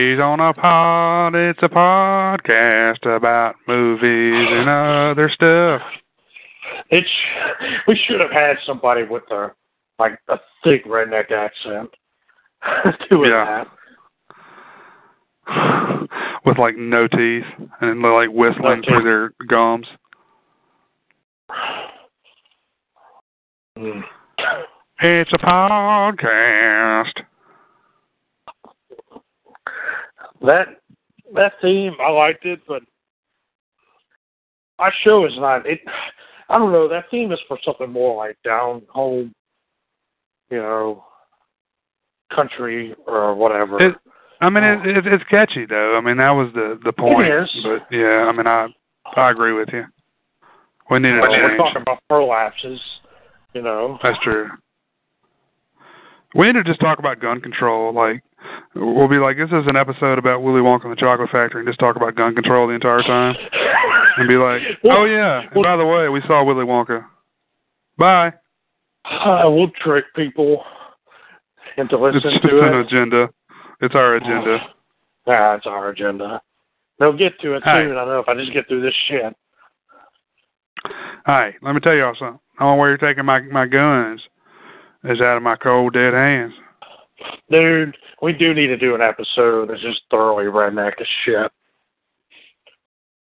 Two on a pod, it's a podcast about movies and other stuff. It's we should have had somebody with a like a thick redneck accent doing Yeah. With like no teeth and like whistling Okay. through their gums. Mm. It's a podcast. That that theme, I liked it, but our show is not. It. I don't know. That theme is for something more like down home, you know, country or whatever. It- I mean, it, oh. it, it's catchy though. I mean, that was the the point. is. But yeah, I mean, I I agree with you. We need Well, we're talking about prolapses, you know. That's true. We need to just talk about gun control. Like, we'll be like, this is an episode about Willy Wonka and the Chocolate Factory, and just talk about gun control the entire time, and be like, oh yeah, and by the way, we saw Willy Wonka. Bye. Uh, we'll trick people into It's listening just to an it. agenda. It's our agenda. Yeah, it's our agenda. They'll get to it soon. I know if I just get through this shit. Hey, let me tell y'all something. I don't know where you're taking my my guns. Is out of my cold dead hands. Dude, we do need to do an episode that's just thoroughly redneck as shit.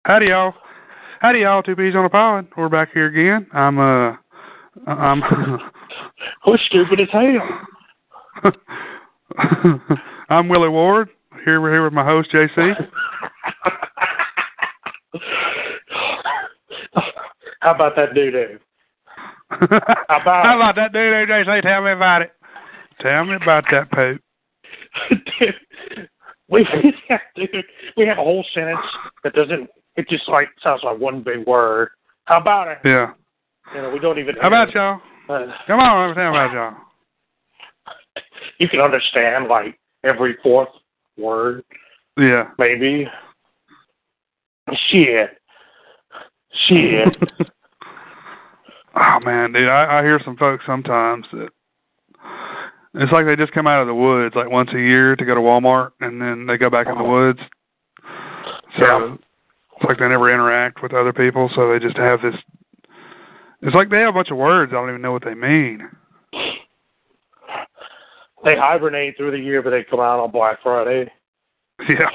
Howdy y'all. Howdy y'all, two peas on a pod. We're back here again. I'm uh I'm We're stupid as hell. I'm Willie Ward. Here we're here with my host JC. How about that doo doo? How about it? about that dude JC? Tell me about it. Tell me about that poop. dude, we dude, we have a whole sentence that doesn't. It just like sounds like one big word. How about it? Yeah. You know, we don't even. How about y'all? Uh, Come on, let me tell me about y'all. you can understand like every fourth word, Yeah. maybe. Shit. Shit. oh man, dude, I, I hear some folks sometimes that it's like they just come out of the woods like once a year to go to Walmart and then they go back in the woods. So Yeah. it's like they never interact with other people, so they just have this it's like they have a bunch of words, I don't even know what they mean. they hibernate through the year, but they come out on Black Friday. Yeah.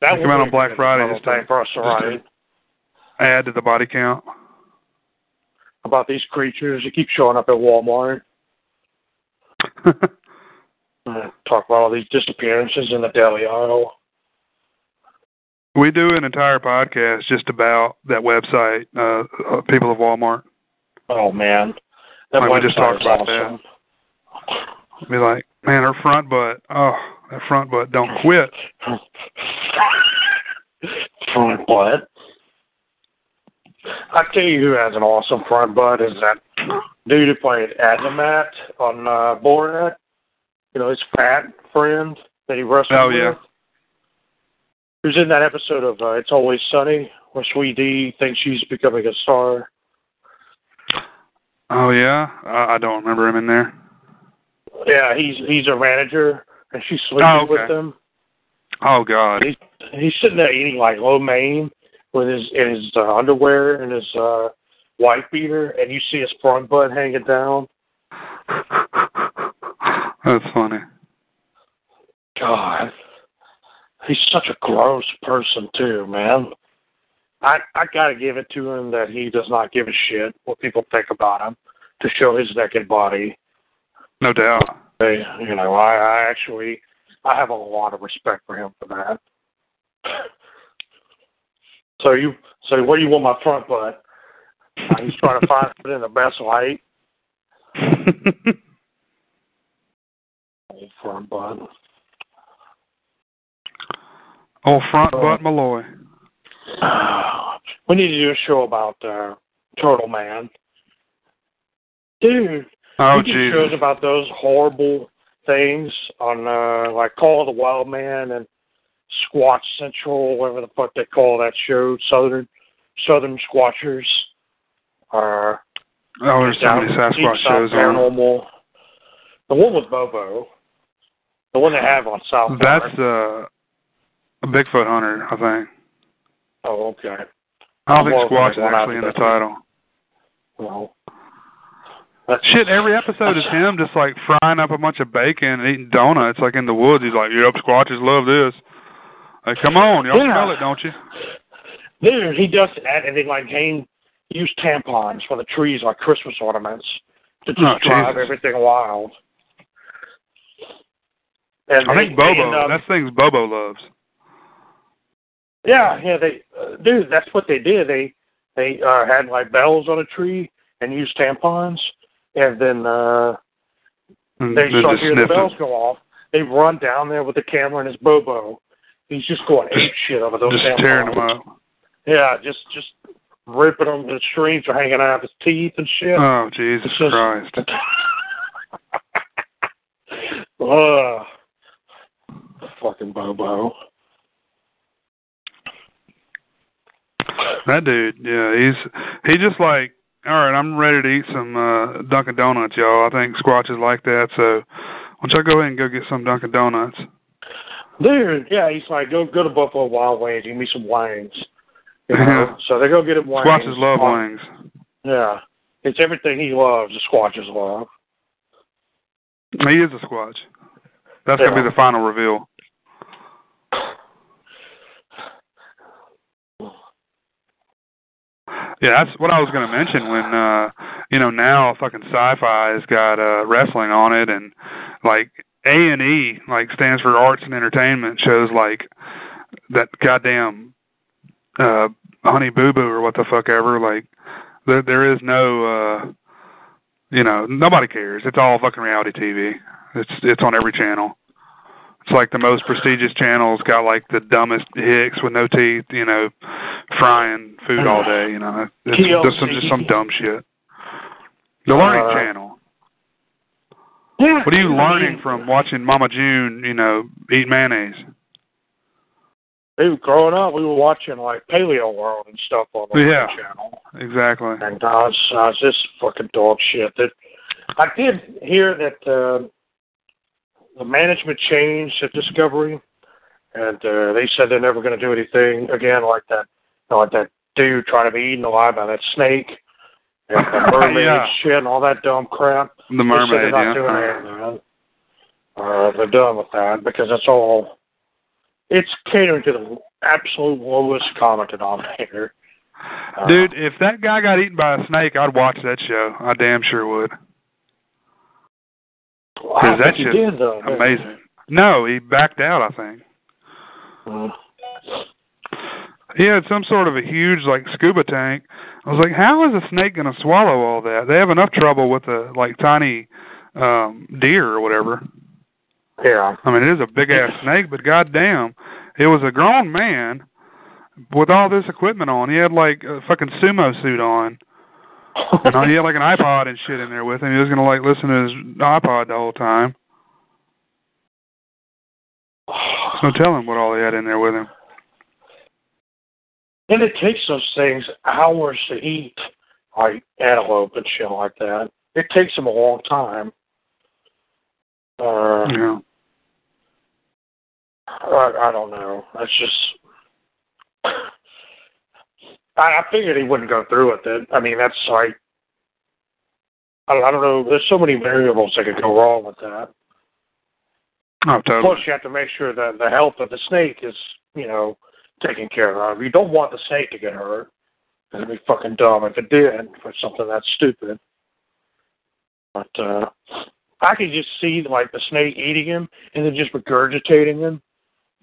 That They come out on Black Friday just to- for us just to- Add to the body count. about these creatures that keep showing up at Walmart. Uh, talk about all these disappearances in the deli aisle. we do an entire podcast just about that website, uh, uh people of Walmart. Oh man, that Like we just talked about awesome. Be like, man, her front butt, oh, that front butt don't quit. front butt. I tell you who has an awesome front butt is that dude who played Azamat on uh, Borat. You know, his fat friend that he wrestled Oh, with. yeah. Who's in that episode of uh, It's Always Sunny where Sweet Dee thinks she's becoming a star. Oh yeah, I, I don't remember him in there. Yeah, he's he's a manager and she's sleeping Oh, okay. with him. Oh god, He's he's sitting there eating like lo mein with his in his uh, underwear and his uh wife beater, and you see his front butt hanging down. that's funny. God, he's such a gross person too, man. I I gotta give it to him that he does not give a shit what people think about him to show his naked body. No doubt. They, you know, I, I actually, I have a lot of respect for him for that. So you, so what do you want my front butt? Uh, he's trying to find it in the best light. Old front butt. Old front butt Malloy. we need to do a show about uh, Turtle Man. Dude, Oh we do shows about those horrible things on uh like Call of the Wild Man and Squatch Central, whatever the fuck they call that show, Southern Southern Squatchers. Uh, oh, there's so many Sasquatch shows paranormal. The one with Bobo. The one they have on South That's uh, a Bigfoot hunter, I think. Oh, okay. I don't think Squatch is actually in the title. Well, Shit, every episode is him just like frying up a bunch of bacon and eating donuts like in the woods. He's like, Yep, Squatches love this. Like, come on, y'all yeah. smell it, don't you? Dude, he does that and then like hang use tampons for the trees like Christmas ornaments to just Oh, drive Jesus. everything wild. And I they- think Bobo. up- that's things Bobo loves. Yeah, yeah, they uh, dude, that's what they did. They they uh had like bells on a tree and used tampons and then uh they start hearing the bells it. go off. They run down there with the camera and his Bobo. He's just going ape shit over those Just tearing them up. Yeah, just just ripping them. The strings are hanging out of his teeth and shit. Oh, Jesus just- Christ. Ugh. Fucking Bobo. That dude, yeah, he's he just like, all right, I'm ready to eat some uh Dunkin' Donuts, y'all. I think Squatch is like that, so why don't y'all go ahead and go get some Dunkin' Donuts? Dude, yeah, he's like, go go to Buffalo Wild Wings, give me some wings. You know? Yeah. So they go get him wings. Squatches love wings. Yeah. It's everything he loves, the Squatches love. He is a Squatch. That's gonna be the final reveal. Yeah, that's what I was going to mention when uh you know now fucking sci-fi has got uh wrestling on it and like A&E like stands for arts and entertainment shows like that goddamn uh Honey Boo Boo or what the fuck ever like there there is no uh you know nobody cares it's all fucking reality TV it's it's on every channel it's like the most prestigious channel. It's got like the dumbest hicks with no teeth, you know, frying food all day. You know, it's just some, just some dumb shit. The Learning Uh, Channel. Yeah. What are you I learning mean, from watching Mama June? You know, eat mayonnaise. Dude, growing up, we were watching like Paleo World and stuff on the Yeah. channel. Exactly. And I was, I was just fucking dog shit. That I did hear that uh, the management changed at Discovery, and uh, they said they're never going to do anything again like that. You know, like that dude trying to be eaten alive by that snake and the mermaid Yeah. shit and all that dumb crap. The mermaid. Yeah. doing. Uh, they're done with that because it's all. It's catering to the absolute lowest common denominator. Uh, Dude, if that guy got eaten by a snake, I'd watch that show. I damn sure would. well, I don't that shit did, though. Amazing. No, he backed out. I think. Mm. He had some sort of a huge like scuba tank. I was like, how is a snake going to swallow all that? They have enough trouble with a like tiny um deer or whatever. Yeah. I mean, it is a big ass snake, but goddamn, it was a grown man with all this equipment on. He had like a fucking sumo suit on. And he had like an iPod and shit in there with him. He was gonna like listen to his iPod the whole time. So tell him what all he had in there with him. And it takes those things hours to eat, like antelope and shit like that. It takes them a long time. Uh, Yeah. I, I don't know. That's just. I, I figured he wouldn't go through with it. I mean, that's like. I, I don't know. There's so many variables that could go wrong with that. Oh, totally. Plus, you have to make sure that the health of the snake is, you know, taken care of. You don't want the snake to get hurt. It'd be fucking dumb if it did for something that stupid. But uh I could just see like the snake eating him and then just regurgitating him.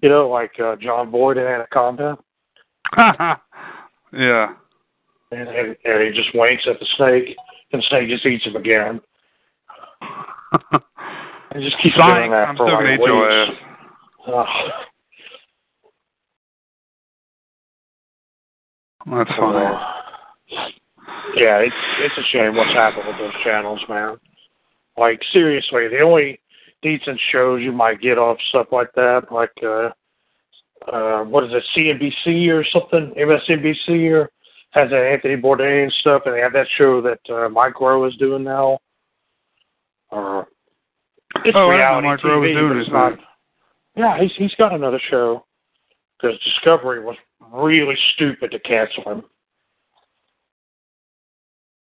You know, like uh, Jon Voight in Anaconda. yeah. And, and and he just winks at the snake, and the snake just eats him again. and just keeps Psych, doing that I'm for like gonna eat your weeks. ass. That's funny. Uh, yeah, it's it's a shame what's happened with those channels, man. Like seriously, the only decent shows you might get off stuff like that, like uh uh what is it, CNBC or something, MSNBC or has that Anthony Bourdain stuff, and they have that show that uh, Mike Rowe is doing now. Uh, it's Oh, reality Mike TV, Rowe is doing it's not. Yeah, he's he's got another show because Discovery was really stupid to cancel him.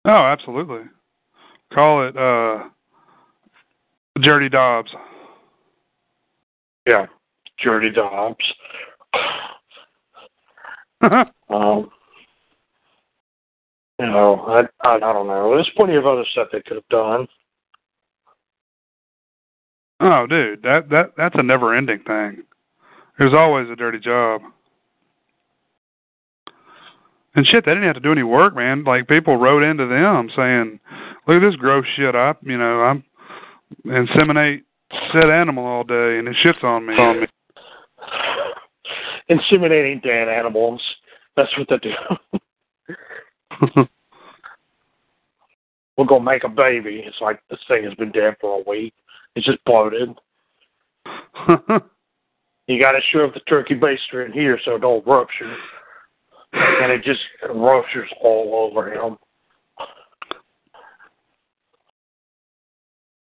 Oh, absolutely. Call it uh Dirty Jobs. Yeah, Dirty Jobs. Um, you know, I, I I don't know. There's plenty of other stuff they could have done. oh, dude, that that that's a never ending thing. There's always a dirty job. And shit, they didn't have to do any work, man. Like people wrote into them saying, "Look at this gross shit. I, you know, I'm inseminate said animal all day, and it shits on me." On me. Inseminating dead animals. That's what they do. We're gonna make a baby. It's like this thing has been dead for a week. It's just bloated. You got to shove the turkey baster in here so it don't rupture, and it just ruptures all over him.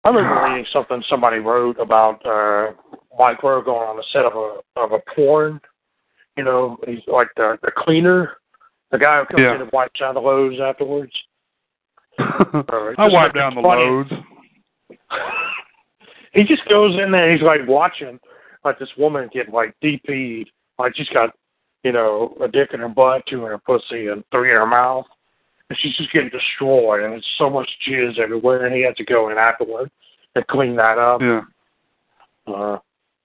I remember reading something somebody wrote about uh, Mike Rowe going on the set of a of a porn. You know, he's like the the cleaner, the guy who comes Yeah. in and wipes down the loads afterwards. Uh, I wipe down the funny- loads. he just goes in there and he's like watching like this woman get like DP'd. Like she's got, you know, a dick in her butt, two in her pussy, and three in her mouth. And she's just getting destroyed and it's so much jizz everywhere and he had to go in afterward and clean that up. Yeah. Uh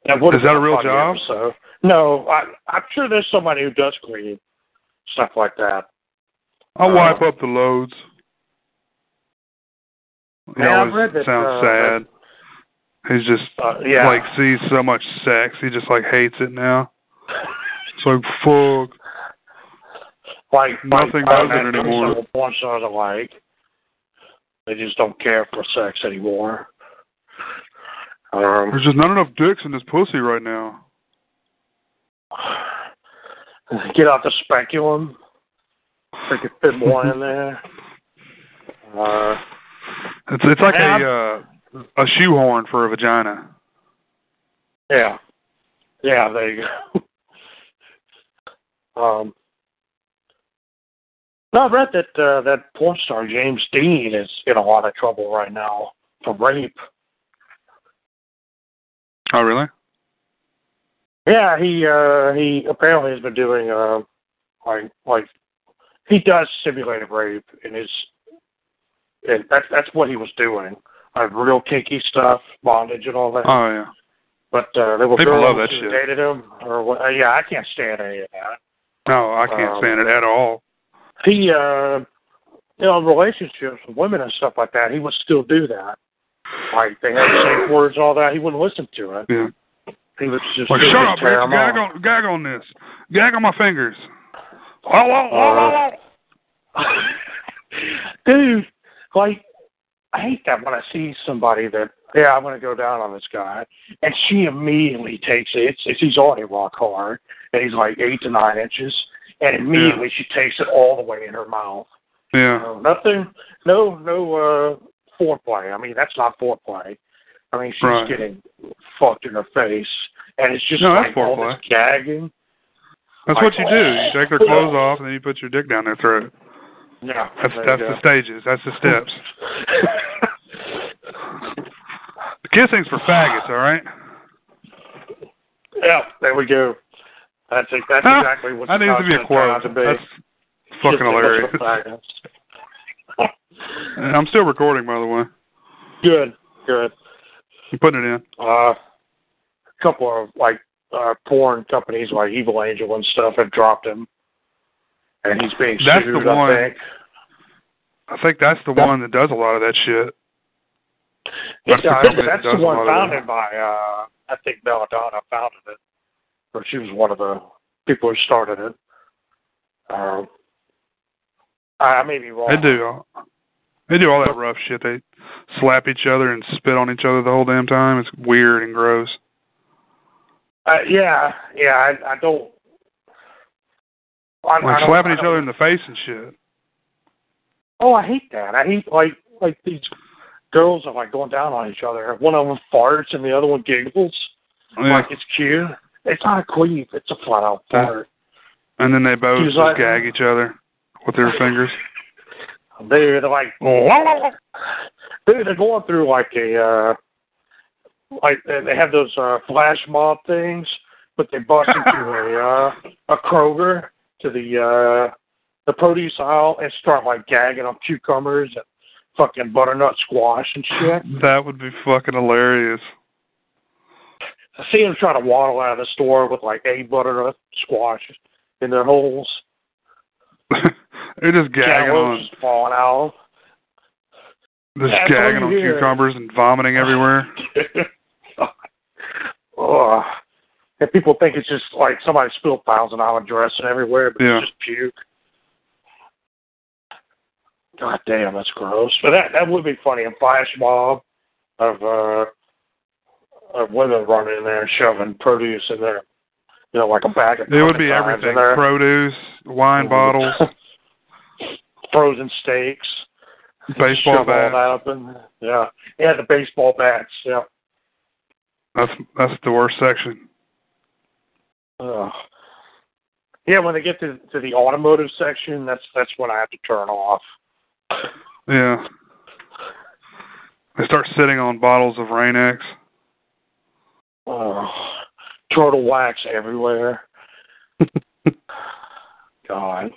that would Is that a real job? So no, I I'm sure there's somebody who does clean stuff like that. I'll Uh, wipe up the loads. He Yeah, I've always read that, sounds uh, sad. He's just Uh, yeah. like sees so much sex, he just like hates it now. Like fuck. like Nothing does it anymore. stars are like they just don't care for sex anymore. Um, There's just not enough dicks in this pussy right now. get out the speculum. They could fit more in there. Uh, It's it's like Yeah. a uh, a shoehorn for a vagina. yeah, yeah. There you go. um, no, I've read that uh, that porn star James Dean is in a lot of trouble right now for rape. Oh really? Yeah, he uh he apparently has been doing uh like like he does simulated rape in his and that's that's what he was doing. Like real kinky stuff, bondage and all that. Oh yeah. but uh there were people girls love that who shit. dated him or what uh, yeah, I can't stand any of that. No, I can't Um, stand it at all. He uh you know, relationships with women and stuff like that, he would still do that. Like they had safe words, all that, he wouldn't listen to it. Yeah. He would just would shut up, tear bitch. 'em Gag off. on gag on this. Gag on my fingers. Oh, oh, oh, oh, oh. Dude, like, I hate that when I see somebody that, yeah, I'm going to go down on this guy, and she immediately takes it. It's, it's he's already rock hard, and he's like eight to nine inches, and immediately she takes it all the way in her mouth. Yeah. No, nothing, no, no uh, foreplay. I mean, that's not foreplay. I mean, she's Right. getting fucked in her face, and it's just No, that's like all foreplay. this gagging. That's what you do. You take their clothes off and then you put your dick down their throat. Yeah, That's that's go. the stages. That's the steps. The kissing's for faggots, all right? Yeah, there we go. That's. That's Huh? exactly what That the needs to be a content turned out quote. That's fucking hilarious. of faggots. And I'm still recording, by the way. Good, good. You putting it in? Uh, a couple of like uh, porn companies like Evil Angel and stuff have dropped him, and he's being That's sued. the I one. think. I think that's the That- one that does a lot of that shit. That's the I that's the one founded by uh, I think Belladonna founded it, she was one of the people who started it. Um, I I may be wrong. They do. They do all that rough shit. They slap each other and spit on each other the whole damn time. It's weird and gross. Uh, yeah, yeah. I, I don't. I, I Like don't- slapping I each other in the face and shit. Oh, I hate that. I hate like like these girls are like going down on each other. One of them farts and the other one giggles. Yeah. Like it's cute. It's not a queef. It's a flat out fart. And then they both just like- gag each other with their fingers. They're, they're like, dude, they're going through like a, uh, like they they have those uh, flash mob things, but they bust into a uh, a Kroger to the uh, the produce aisle and start like gagging on cucumbers and fucking butternut squash and shit. That would be fucking hilarious. I see them trying to waddle out of the store with like a butternut squash in their holes. They're just gagging on, Jell-O's falling out. just That's gagging on hear. cucumbers and vomiting everywhere. oh, and people think it's just like somebody spilled thousand dollar dressing everywhere, but Yeah. it's just puke. God damn, that's gross. But that that would be funny. A flash mob of uh of women running in there and shoving produce in there. You know, like a bag of It would be everything: there. produce, wine mm-hmm. bottles, frozen steaks, baseball bats. that up in yeah, yeah, the baseball bats, yeah. That's that's the worst section. Ugh. Yeah, when they get to to the automotive section, that's that's when I have to turn off. Yeah. They start sitting on bottles of Rain-X. Ugh. turtle wax everywhere. God.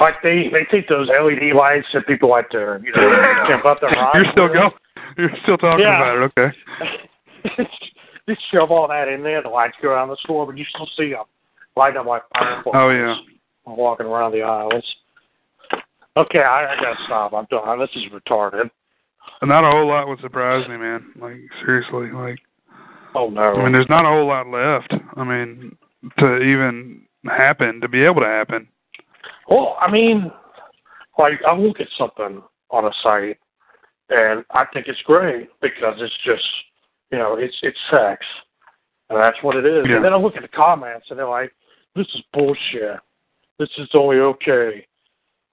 Like they they take those LED lights that people like to you know camp up their rides You're still going. You're still talking Yeah. about it. Okay. Just shove all that in there. The lights go around the store, but you still see them lighting up like fireworks. Oh yeah. walking around the aisles. Okay, I, I gotta stop. I'm done. This is retarded. Not a whole lot would surprise me, man. Like seriously, like Oh no. I mean, there's not a whole lot left. I mean, to even happen, to be able to happen. well, I mean, like I look at something on a site, and I think it's great because it's just, you know, it's it's sex, and that's what it is. Yeah. And then I look at the comments, and they're like, "This is bullshit. This is only okay."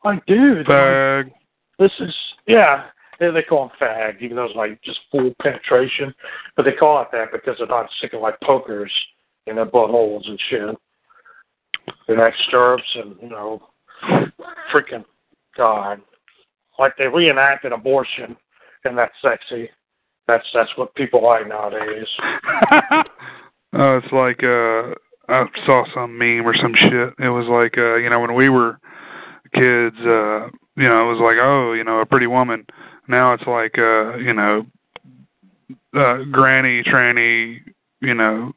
Like, dude, like, This is yeah. They, they call them fag, even though it's like just full penetration. But they call it that because they're not sticking like pokers in their buttholes and shit. And that stirrups and you know, freaking God, like they reenacted abortion, and that's sexy. That's that's what people like nowadays. oh, it's like uh, I saw some meme or some shit. It was like uh, you know when we were kids, uh, you know, it was like oh, you know, a pretty woman. Now it's like uh, you know, uh, granny, tranny, you know,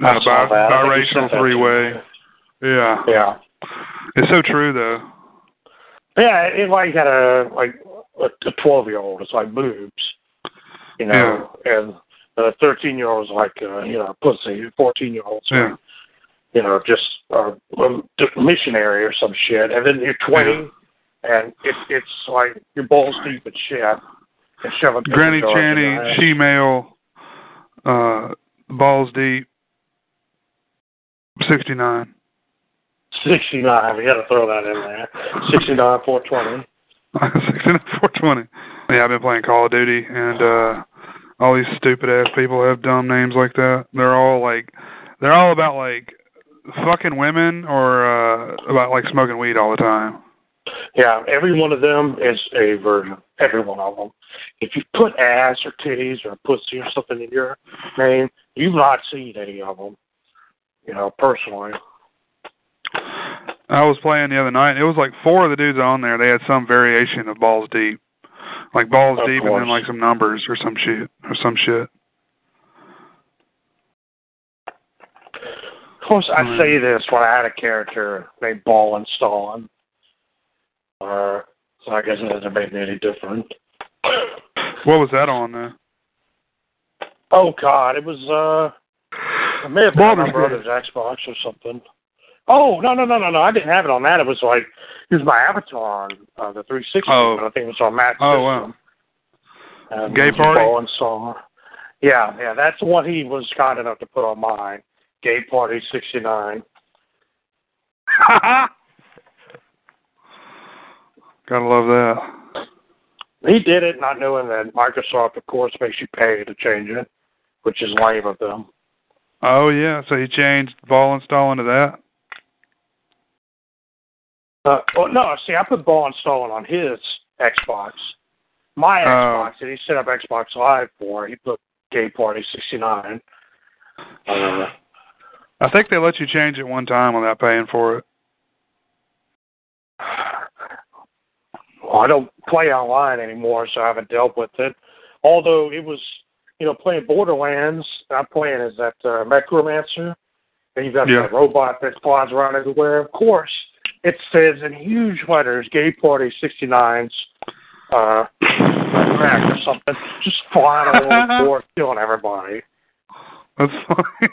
uh, bi- biracial sent that to three way. Yeah, Yeah. it's so true though. Yeah, it like had a like a twelve year old. It's like boobs, you know, and a thirteen year old is like uh, you know pussy. Fourteen year olds, Yeah. you know, just uh, a missionary or some shit. And then you're twenty, and it, it's like your balls deep in shit. And shoving Granny pickle jars Channy, ass. she male, uh, balls deep, sixty nine. 69. We got to throw that in there. 69, 420. 420. Yeah, I've been playing Call of Duty, and uh all these stupid ass people have dumb names like that. They're all like, they're all about like fucking women or uh about like smoking weed all the time. Yeah, every one of them is a version. Every one of them. If you put ass or titties or pussy or something in your name, you've not seen any of them. You know, personally. I was playing the other night. It was like four of the dudes on there. They had some variation of balls deep, like balls Of deep, and then like some numbers or some shit. or some shit. Of course, I say this when I had a character named Ball and Stalin. Uh, so I guess it hasn't made me any different. What was that on there? Oh God, it was uh, it may have been my brother's Xbox or something. Oh no no no no no! I didn't have it on that. It was like it was my avatar on uh, the 360. Oh. I think it was on Matt's Oh, wow. And Gay party? Stalin. Yeah, yeah, that's the one he was kind enough to put on mine. Gay Party 69. Gotta love that. He did it not knowing that Microsoft, of course, makes you pay to change it, which is lame of them. Oh yeah, so he changed Vol install into that. Uh, well, no, see, I put Ball installing on his Xbox. My Oh. Xbox that he set up Xbox Live for, he put Gay Party 69. Uh, I think they let you change it one time without paying for it. I don't play online anymore, so I haven't dealt with it. Although it was, you know, playing Borderlands, I'm playing as that uh, Mechromancer, and you've got Yeah. that robot that flies around everywhere. Of course, it says in huge letters, Gay Party 69's uh, crack or something, just flying over the board, killing everybody. That's funny.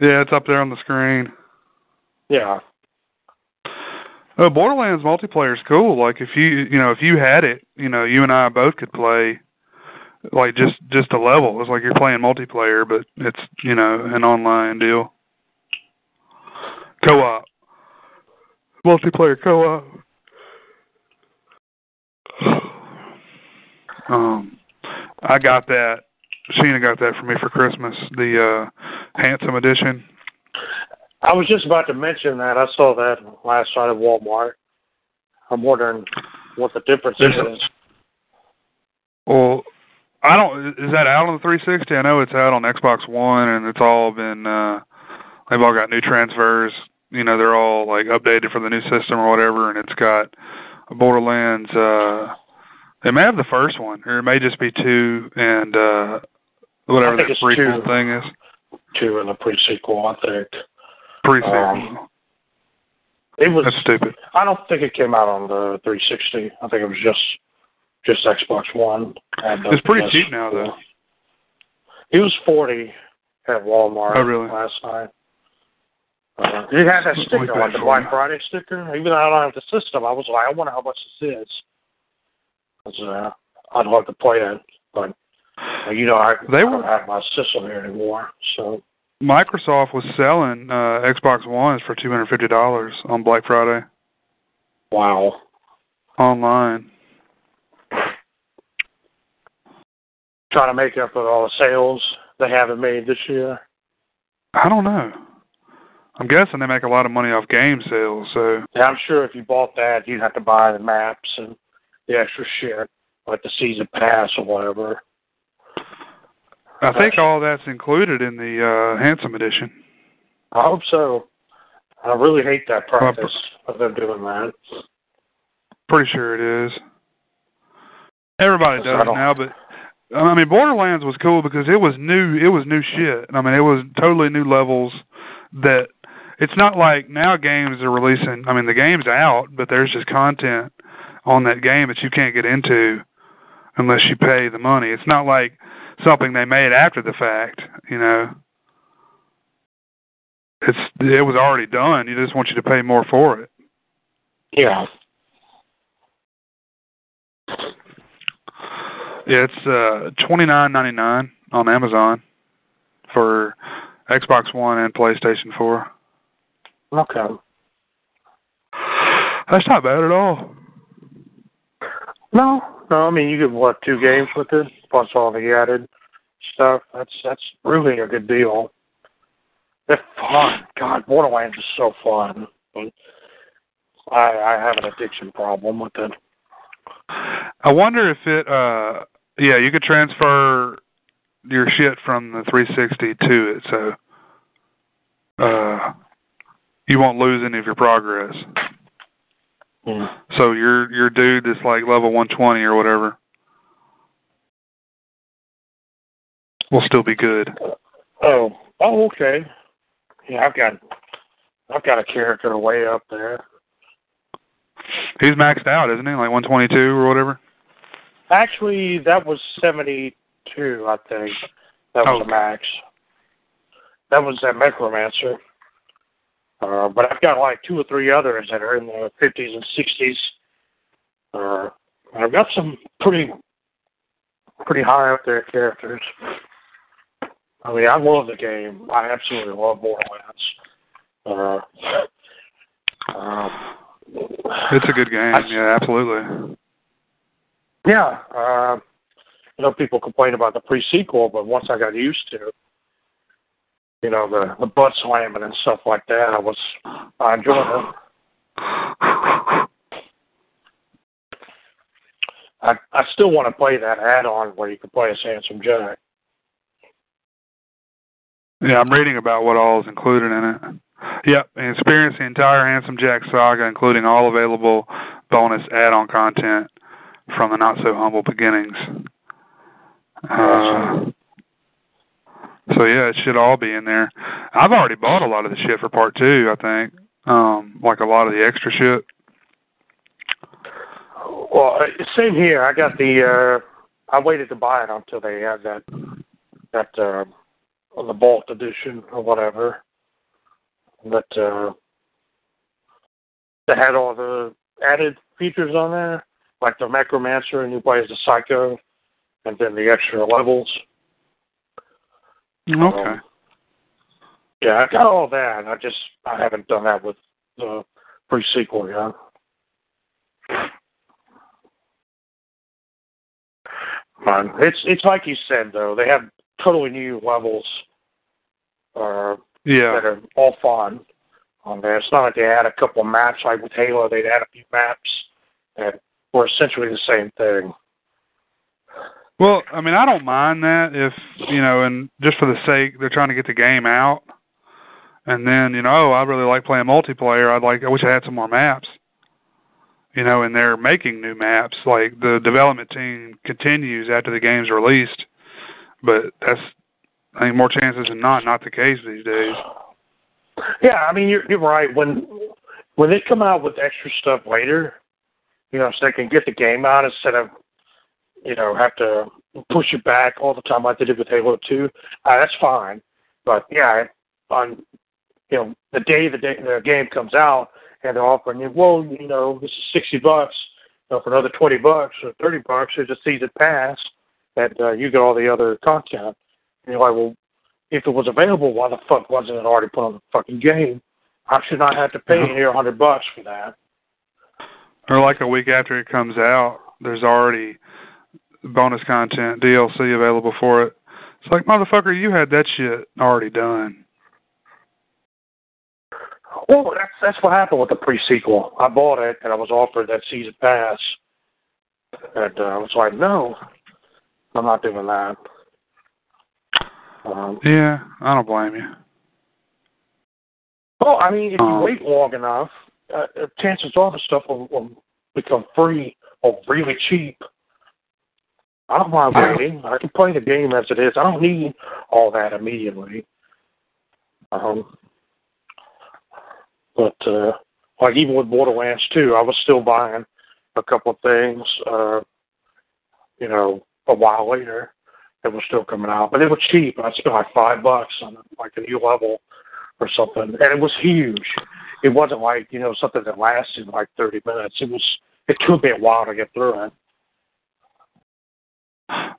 yeah, it's up there on the screen. Yeah. Oh, Borderlands multiplayer is cool. Like if you you know if you had it, you know you and I both could play like just just a level. It's like you're playing multiplayer, but it's you know an online deal. Co-op, multiplayer co-op. Um, I got that. Sheena got that for me for Christmas. The uh handsome edition. I was just about to mention that. I saw that last night at Walmart. I'm wondering what the difference is. Well, I don't. Is that out on the 360? I know it's out on Xbox One, and it's all been. uh They've all got new transfers. You know, they're all like updated for the new system or whatever, and it's got Borderlands. uh They may have the first one, or it may just be two, and uh whatever the prequel two. thing is. Two in the pre-sequel, I think. Pre Um, It was. That's stupid. I don't think it came out on the 360. I think it was just just Xbox One. And It's pretty PS4. cheap now, though. It was 40 at Walmart Oh, really? last night. Uh, it had that sticker like the Black. Friday sticker. Even though I don't have the system, I was like, I wonder how much this is. 'Cause, uh, I'd love to play it, but uh, you know, I, They I were- don't have my system here anymore. So Microsoft was selling uh Xbox Ones for two hundred fifty dollars on Black Friday wow. online. Trying to make up for all the sales they haven't made this year. I don't know. I'm guessing they make a lot of money off game sales, so Yeah, I'm sure if you bought that, you'd have to buy the maps and the extra shit, like the season pass or whatever. I think all that's included in the uh handsome edition. I hope so. I really hate that practice of them doing that. Pretty sure it is. Everybody does it now, but I mean Borderlands was cool because it was new. It was new shit. I mean, it was totally new levels. That it's not like now games are releasing. I mean, the game's out, but there's just content on that game that you can't get into unless you pay the money. It's not like something they made after the fact. You know, it's it was already done. You just want you to pay more for it. Yeah. Yeah, it's uh twenty nine ninety nine on Amazon for Xbox One and PlayStation Four. Okay. That's not bad at all. No, no. I mean, you get what two games with it plus all the added stuff. That's that's really a good deal. They're fun. God, Borderlands is so fun. I I have an addiction problem with it. I wonder if it uh yeah, you could transfer your shit from the 360 to it, so uh you won't lose any of your progress. Hmm. So your your dude that's like level 120 or whatever. Will still be good. Oh, oh, okay. Yeah, I've got, I've got a character way up there. He's maxed out, isn't he? Like 122 or whatever. Actually, that was 72, I think. That was Oh. a max. That was that Mechromancer. Uh, but I've got like two or three others that are in the 50s and 60s. Uh, I've got some pretty, pretty high up there characters. I mean, I love the game. I absolutely love Borderlands. Uh, uh, It's a good game. I- Yeah, absolutely. Yeah, uh, you know, people complain about the pre-sequel, but once I got used to, you know, the the butt slamming and stuff like that, I was I enjoyed it. I I still want to play that add-on where you can play as Handsome Jack. Yeah, I'm reading about what all is included in it. Yep, and experience the entire Handsome Jack saga, including all available bonus add-on content from the not so humble beginnings. Uh, so yeah, it should all be in there. I've already bought a lot of the shit for part two. I think, um, like a lot of the extra shit. Well, uh, same here. I got the. Uh, I waited to buy it until they had that that uh, the Vault edition or whatever. That uh, that had all the added features on there, like the Mechromancer, and you play as the Psycho, and then the extra levels. Okay. Um, yeah, I got all that. I just I haven't done that with the pre-sequel yet. Man, it's it's like you said though. They have totally new levels uh, Yeah. that are all fun on there. It's not like they add a couple maps like with Halo. They'd add a few maps that were essentially the same thing. Well, I mean, I don't mind that if you know, and just for the sake they're trying to get the game out, and then you know, oh, I really like playing multiplayer. I'd like, I wish I had some more maps. You know, and they're making new maps. Like the development team continues after the game's released, but that's I think more chances than not not the case these days. Yeah, I mean you're you're right. When when they come out with extra stuff later, you know, so they can get the game out instead of you know have to push it back all the time like they did with Halo Two. Uh, that's fine, but yeah, on you know the day the day the game comes out and they're offering you, well, you know, this is sixty bucks. For another twenty bucks or thirty bucks, there's a season pass, and uh, you get all the other content. And you're like, well, if it was available, why the fuck wasn't it already put on the fucking game? I should not have to pay near a hundred bucks for that. Or like a week after it comes out, there's already bonus content DLC available for it. It's like motherfucker, you had that shit already done. Well, that's that's what happened with the pre-sequel. I bought it and I was offered that season pass, and uh, I was like, no, I'm not doing that. Um, Yeah, I don't blame you. well, I mean, if you Um, wait long enough, uh, uh, chances are the stuff will, will become free or really cheap. I don't mind waiting. I can play the game as it is. I don't need all that immediately. Um, but uh, like even with Borderlands 2, I was still buying a couple of things. Uh, you know, a while later, that was still coming out, but it was cheap. I spent like five bucks on like a new level or something, and it was huge. It wasn't like you know something that lasted like 30 minutes. It was. It took me a while to get through it.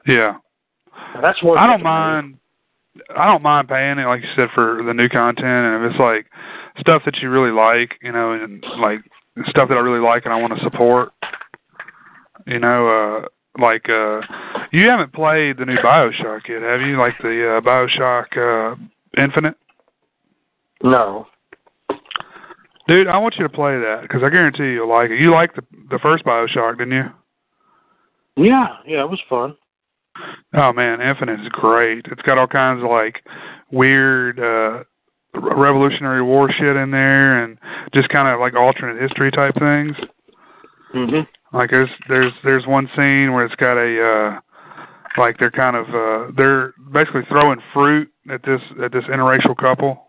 Yeah. And that's what I don't mind I don't mind paying it, like you said, for the new content and if it's like stuff that you really like, you know, and like stuff that I really like and I want to support. You know, uh like uh you haven't played the new Bioshock yet, have you? Like the uh Bioshock uh Infinite? No. Dude, I want you to play that because I guarantee you'll like it. You liked the the first Bioshock, didn't you? Yeah, yeah, it was fun. Oh man, Infinite is great. It's got all kinds of like weird uh Revolutionary War shit in there, and just kind of like alternate history type things. Mhm. Like there's there's there's one scene where it's got a uh like they're kind of uh they're basically throwing fruit at this at this interracial couple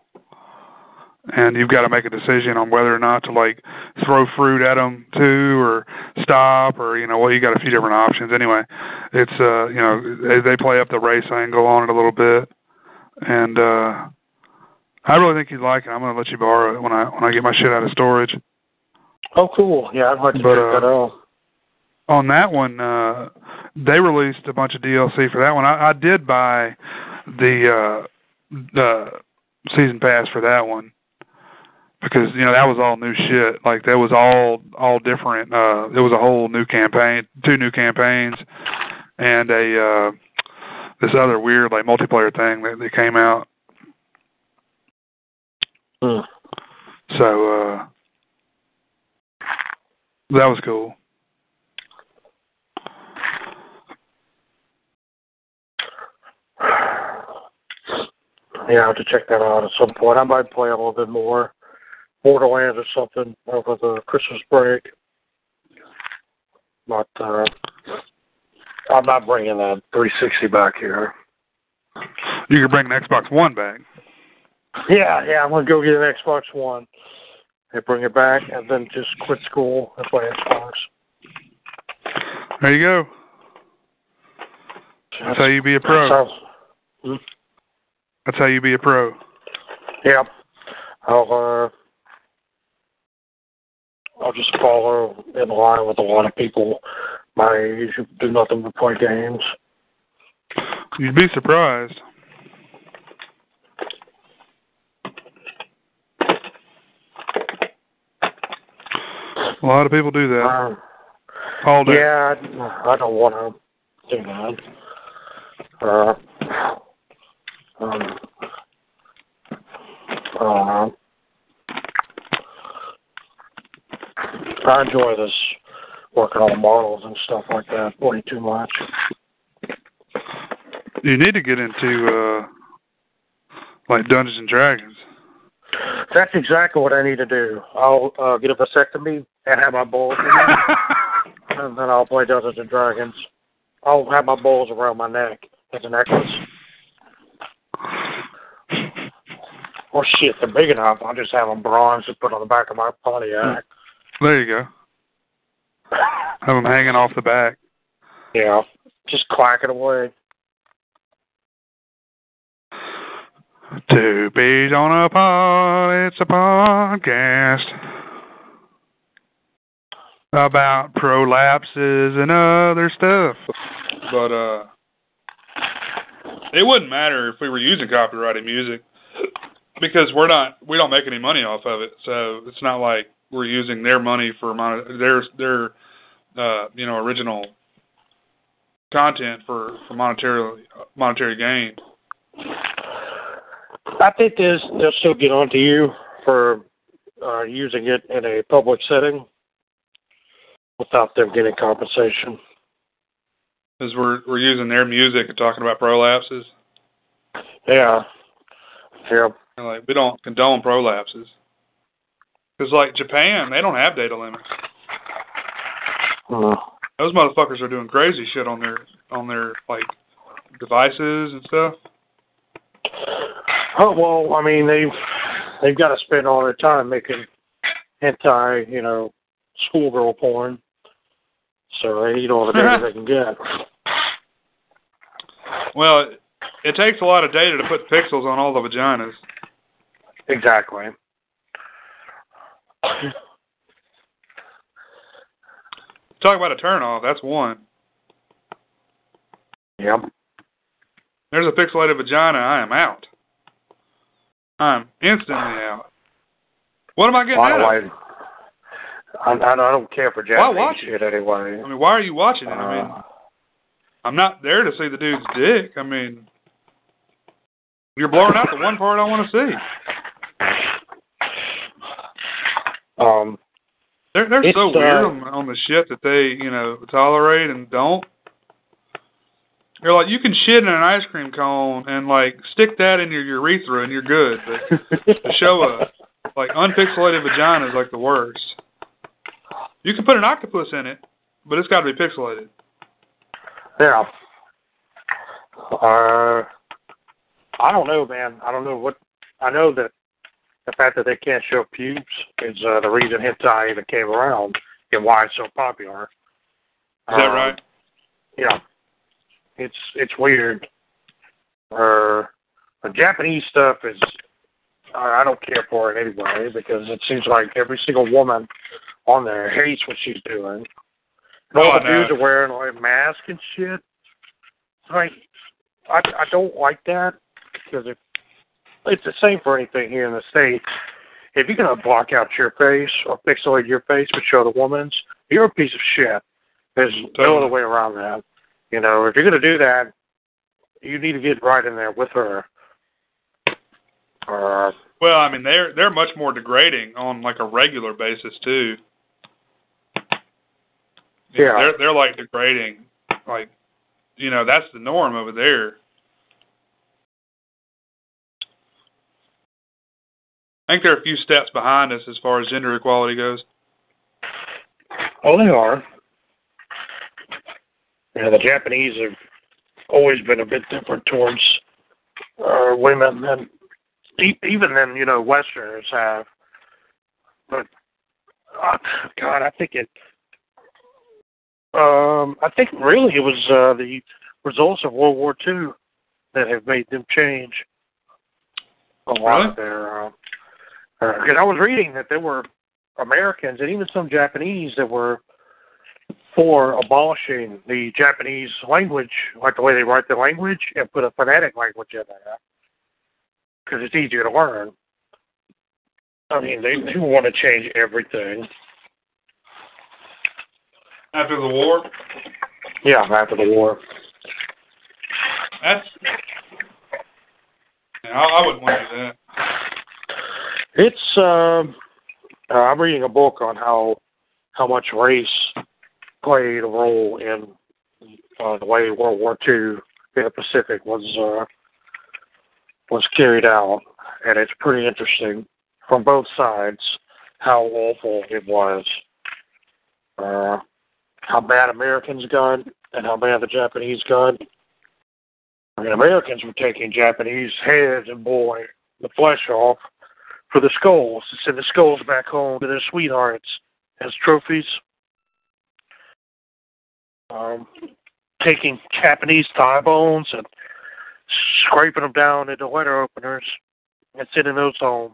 and you've got to make a decision on whether or not to like throw fruit at them too or stop or you know well you got a few different options anyway it's uh you know they, they play up the race angle on it a little bit and uh I really think you'd like it. I'm gonna let you borrow it when I when I get my shit out of storage. Oh, cool. Yeah, I'd like to But, check uh, that out. On that one, uh, they released a bunch of DLC for that one. I, I did buy the uh, the season pass for that one because you know that was all new shit. Like that was all all different. Uh, it was a whole new campaign, two new campaigns, and a uh, this other weird like multiplayer thing that, that came out. Hmm. So uh, that was cool. Yeah, I have to check that out at some point. I might play a little bit more Borderlands or something over the Christmas break. But uh, I'm not bringing that 360 back here. You can bring an Xbox One back. Yeah, yeah, I'm gonna go get an Xbox One and bring it back, and then just quit school and play Xbox. There you go. That's how you be a pro. That's how you be a pro. yeah, I'll uh, I'll just follow in line with a lot of people my age who do nothing but play games. You'd be surprised. A lot of people do that Um, all day. yeah, I, I don't want to do that. Uh, um, I. I enjoy this working on models and stuff like that way too much. You need to get into uh like Dungeons and Dragons. That's exactly what I need to do. I'll uh, get a vasectomy and have my balls, and then I'll play Dungeons and Dragons. I'll have my balls around my neck as a necklace. Or shit, they're big enough. I'll just have them bronze and put on the back of my Pontiac. There you go. Have them hanging off the back. Yeah, just clack it away. Two bees on a pod, it's a podcast about prolapses and other stuff. But uh it wouldn't matter if we were using copyrighted music because we're not we don't make any money off of it. So it's not like we're using their money for mon- their their uh you know original content for for monetary monetary gain. I think there's, they'll still get onto you for uh, using it in a public setting without them getting compensation. Because we're we're using their music and talking about prolapses. Yeah. Yeah. Like we don't condone prolapses. Because like Japan, they don't have data limits. Mm. Those motherfuckers are doing crazy shit on their on their like devices and stuff. Oh well, I mean they've they've got to spend all their time making anti, you know, schoolgirl porn. So they need all the data they can get. Well, it, it takes a lot of data to put pixels on all the vaginas. Exactly. Talk about a turnoff. That's one. Yep. There's a pixelated vagina. I am out. I'm instantly out. What am I getting Why out of? I, I, don't care for Japanese watch it? shit anyway. I mean, why are you watching it? I mean, Uh, I'm not there to see the dude's dick. I mean, you're blurring out the one part I want to see. Um, They're they're so uh, weird on, on the shit that they you know tolerate and don't. They're like you can shit in an ice cream cone and like stick that in your urethra and you're good, but to show a like unpixelated vagina is like the worst. You can put an octopus in it, but it's got to be pixelated. yeah. Uh, I don't know, man. I don't know what. I know that the fact that they can't show pubes is uh, the reason hentai even came around and why it's so popular. Is that Um, right? Yeah, it's it's weird. Uh, the Japanese stuff is I I don't care for it anyway because it seems like every single woman on there hates what she's doing. And all Oh, the dudes are wearing like masks and shit. Like, I I don't like that because if it's the same for anything here in the states. If you're gonna block out your face or pixelate your face but show the woman's, you're a piece of shit. There's no other way around that. You know, if you're gonna do that, you need to get right in there with her. Uh, Well, I mean, they're they're much more degrading on like a regular basis too. Yeah. they're they're like degrading, like you know that's the norm over there. I think they're a few steps behind us as far as gender equality goes. oh, they are. Yeah, the Japanese have always been a bit different towards uh, women than even than you know Westerners have. But uh, God, I think it. Um, I think really it was uh, the results of World War II that have made them change a lot Really? of their. Uh, because I was reading that there were Americans and even some Japanese that were for abolishing the Japanese language, like the way they write the language, and put a phonetic language in there because it's easier to learn. I mean, they, they want to change everything. After the war, Yeah, after the war. that's yeah, I, I wouldn't want to do that. It's. Um, uh, I'm reading a book on how how much race played a role in uh, the way World War II in the Pacific was uh, was carried out, and it's pretty interesting from both sides how awful it was, uh, how bad Americans got, and how bad the Japanese got. I mean, Americans were taking Japanese heads and boy the flesh off for the skulls to send the skulls back home to their sweethearts as trophies. Um, taking Japanese thigh bones and scraping them down into letter openers and sending those home.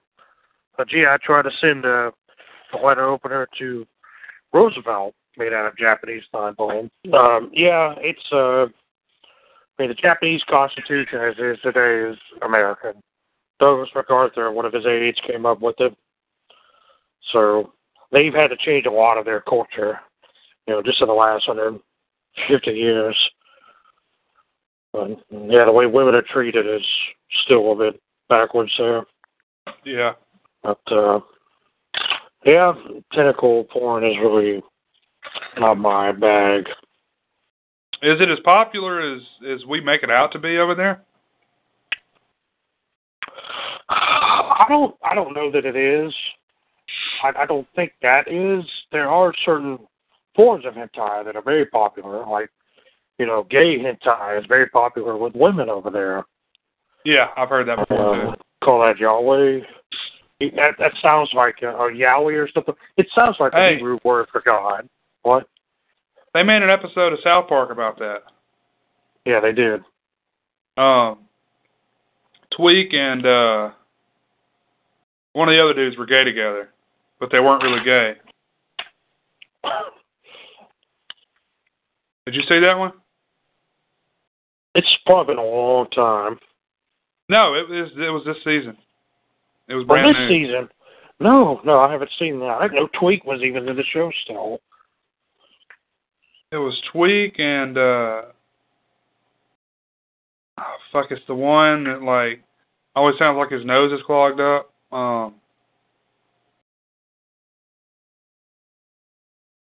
But gee, I tried to send a, a letter opener to Roosevelt made out of Japanese thigh bone. Um, yeah, it's uh, I mean the Japanese Constitution as it is today is American. Douglas MacArthur, one of his aides, came up with it. So they've had to change a lot of their culture, you know, just in the last 150 years. But, yeah, the way women are treated is still a bit backwards there. Yeah. But, uh, yeah, tentacle porn is really not my bag. Is it as popular as as we make it out to be over there? I don't. I don't know that it is. I, I don't think that is. There are certain forms of hentai that are very popular, like you know, gay hentai is very popular with women over there. Yeah, I've heard that before Uh, too. call that yaoi. That, that sounds like a, a Yahweh or something. It sounds like a Hebrew word for God. What? They made an episode of South Park about that. Yeah, they did. Um, Tweek and uh, one of the other dudes were gay together, but they weren't really gay. Did you see that one? It's probably been a long time. No, it was it was this season. It was Well, this new. season. No, no, I haven't seen that. I didn't know Tweek was even in the show still. It was Tweek and uh, oh, fuck, it's the one that like always sounds like his nose is clogged up. Um,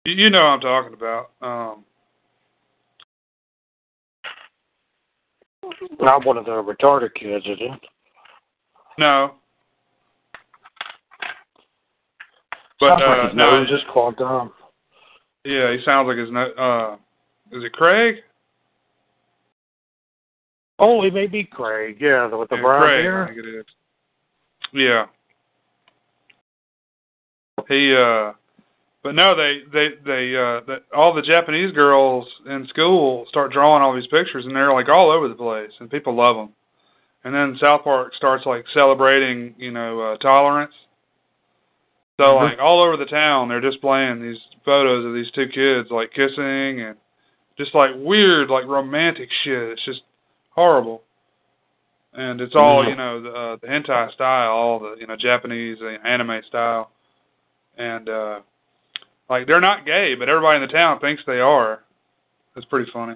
you, know what I'm talking about. Um, Not one of the retarded kids, is it? no, but Sounds like uh, his no, nose is clogged up. yeah, he sounds like his no. Uh, is it Craig? Oh, it may be Craig. Yeah, with the Yeah, brown Craig, hair. think it is. Yeah. He uh but no, they they they uh the, all the Japanese girls in school start drawing all these pictures and they're like all over the place and people love them. And then South Park starts like celebrating, you know, uh, tolerance. So Mhm. like all over the town they're displaying these photos of these two kids like kissing and just like weird like romantic shit. It's just horrible and it's all Mhm. you know the, uh, the hentai style, all the you know Japanese anime style, and uh, like they're not gay, but everybody in the town thinks they are. It's pretty funny.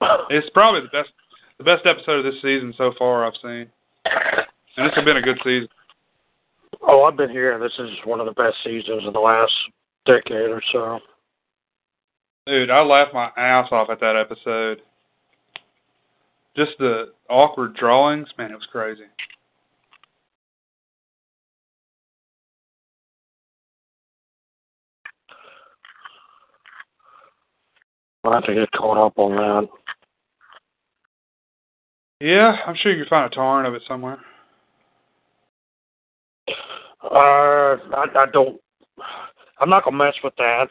It's probably the best the best episode of this season so far I've seen, and this has been a good season. Oh, I've been here. This is one of the best seasons in the last decade or so. Dude, I laughed my ass off at that episode. Just the awkward drawings, man, it was crazy. I'll have to get caught up on that. Yeah, I'm sure you can find a torrent of it somewhere. Uh, I, I don't. I'm not gonna mess with that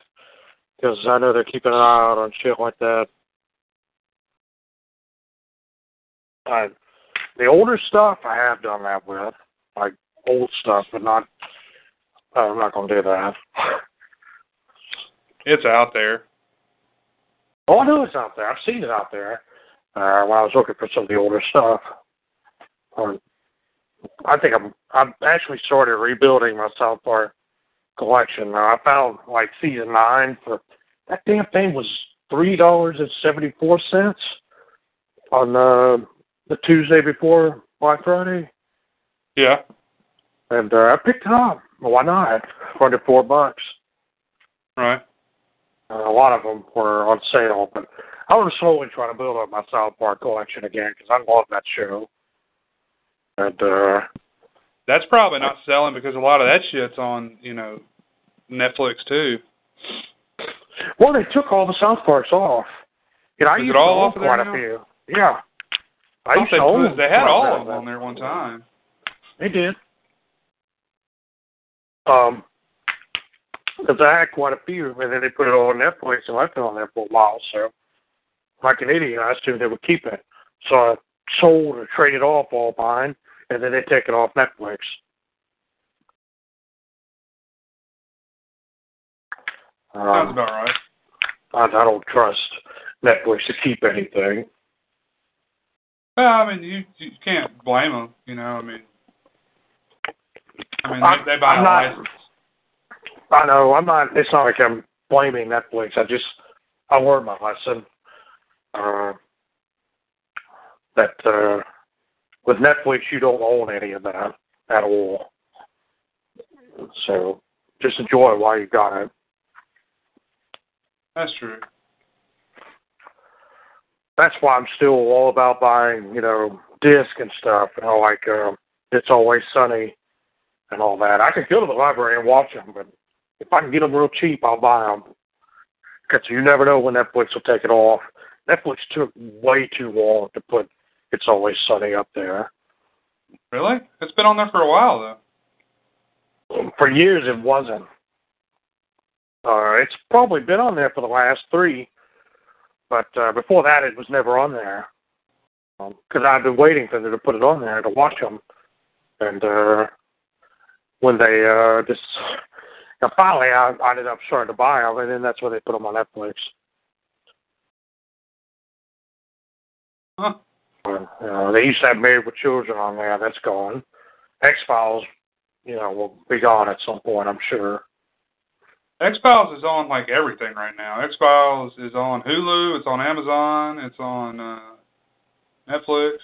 because I know they're keeping an eye out on shit like that. I, the older stuff I have done that with, like old stuff, but not. I'm not gonna do that. It's out there. Oh, I know it's out there. I've seen it out there uh, when I was looking for some of the older stuff. Um, I think I'm I'm actually started rebuilding my South Park collection. Now, I found like season nine for that damn thing was three dollars and seventy four cents on uh, the Tuesday before Black Friday, Yeah. and uh, I picked it up. Why not? For under four bucks. Right. Uh, a lot of them were on sale, but I to slowly trying to build up my South Park collection again because I love that show. And uh, That's probably not selling because a lot of that shit's on, you know, Netflix too. well, they took all the South Parks off. You know, I used all to own off of there quite now? a few. Yeah, I, I used to own. they had all of them on there one time. They did. Um, because I had quite a few, and then they put it all on Netflix and left it on there for a while. So, like an idiot, I assumed they would keep it. So I sold or traded off all mine, and then they take it off Netflix. Sounds Um, about right. I, I don't trust Netflix to keep anything. Well, I mean, you you can't blame them. You know, I mean, I mean, I'm- they, they buy I'm a not- license. I know I'm not. It's not like I'm blaming Netflix. I just I learned my lesson. Uh, that uh, with Netflix you don't own any of that at all. So just enjoy it while you got it. That's true. That's why I'm still all about buying, you know, disc and stuff. You know, like uh, It's Always Sunny and all that. I could go to the library and watch them, but if I can get them real cheap, I'll buy them. Because you never know when Netflix will take it off. Netflix took way too long to put It's Always Sunny up there. Really? It's been on there for a while though. For years, it wasn't. Uh, it's probably been on there for the last three, but uh, before that, it was never on there. Because I've been waiting for them to put it on there to watch them, and uh, when they uh, just now finally, I, I ended up starting to buy them, and then that's when they put them on Netflix. Huh. Uh, you know, they used to have Married with Children on there. That's gone. X Files, you know, will be gone at some point, I'm sure. X Files is on like everything right now. X Files is on Hulu. It's on Amazon. It's on uh, Netflix.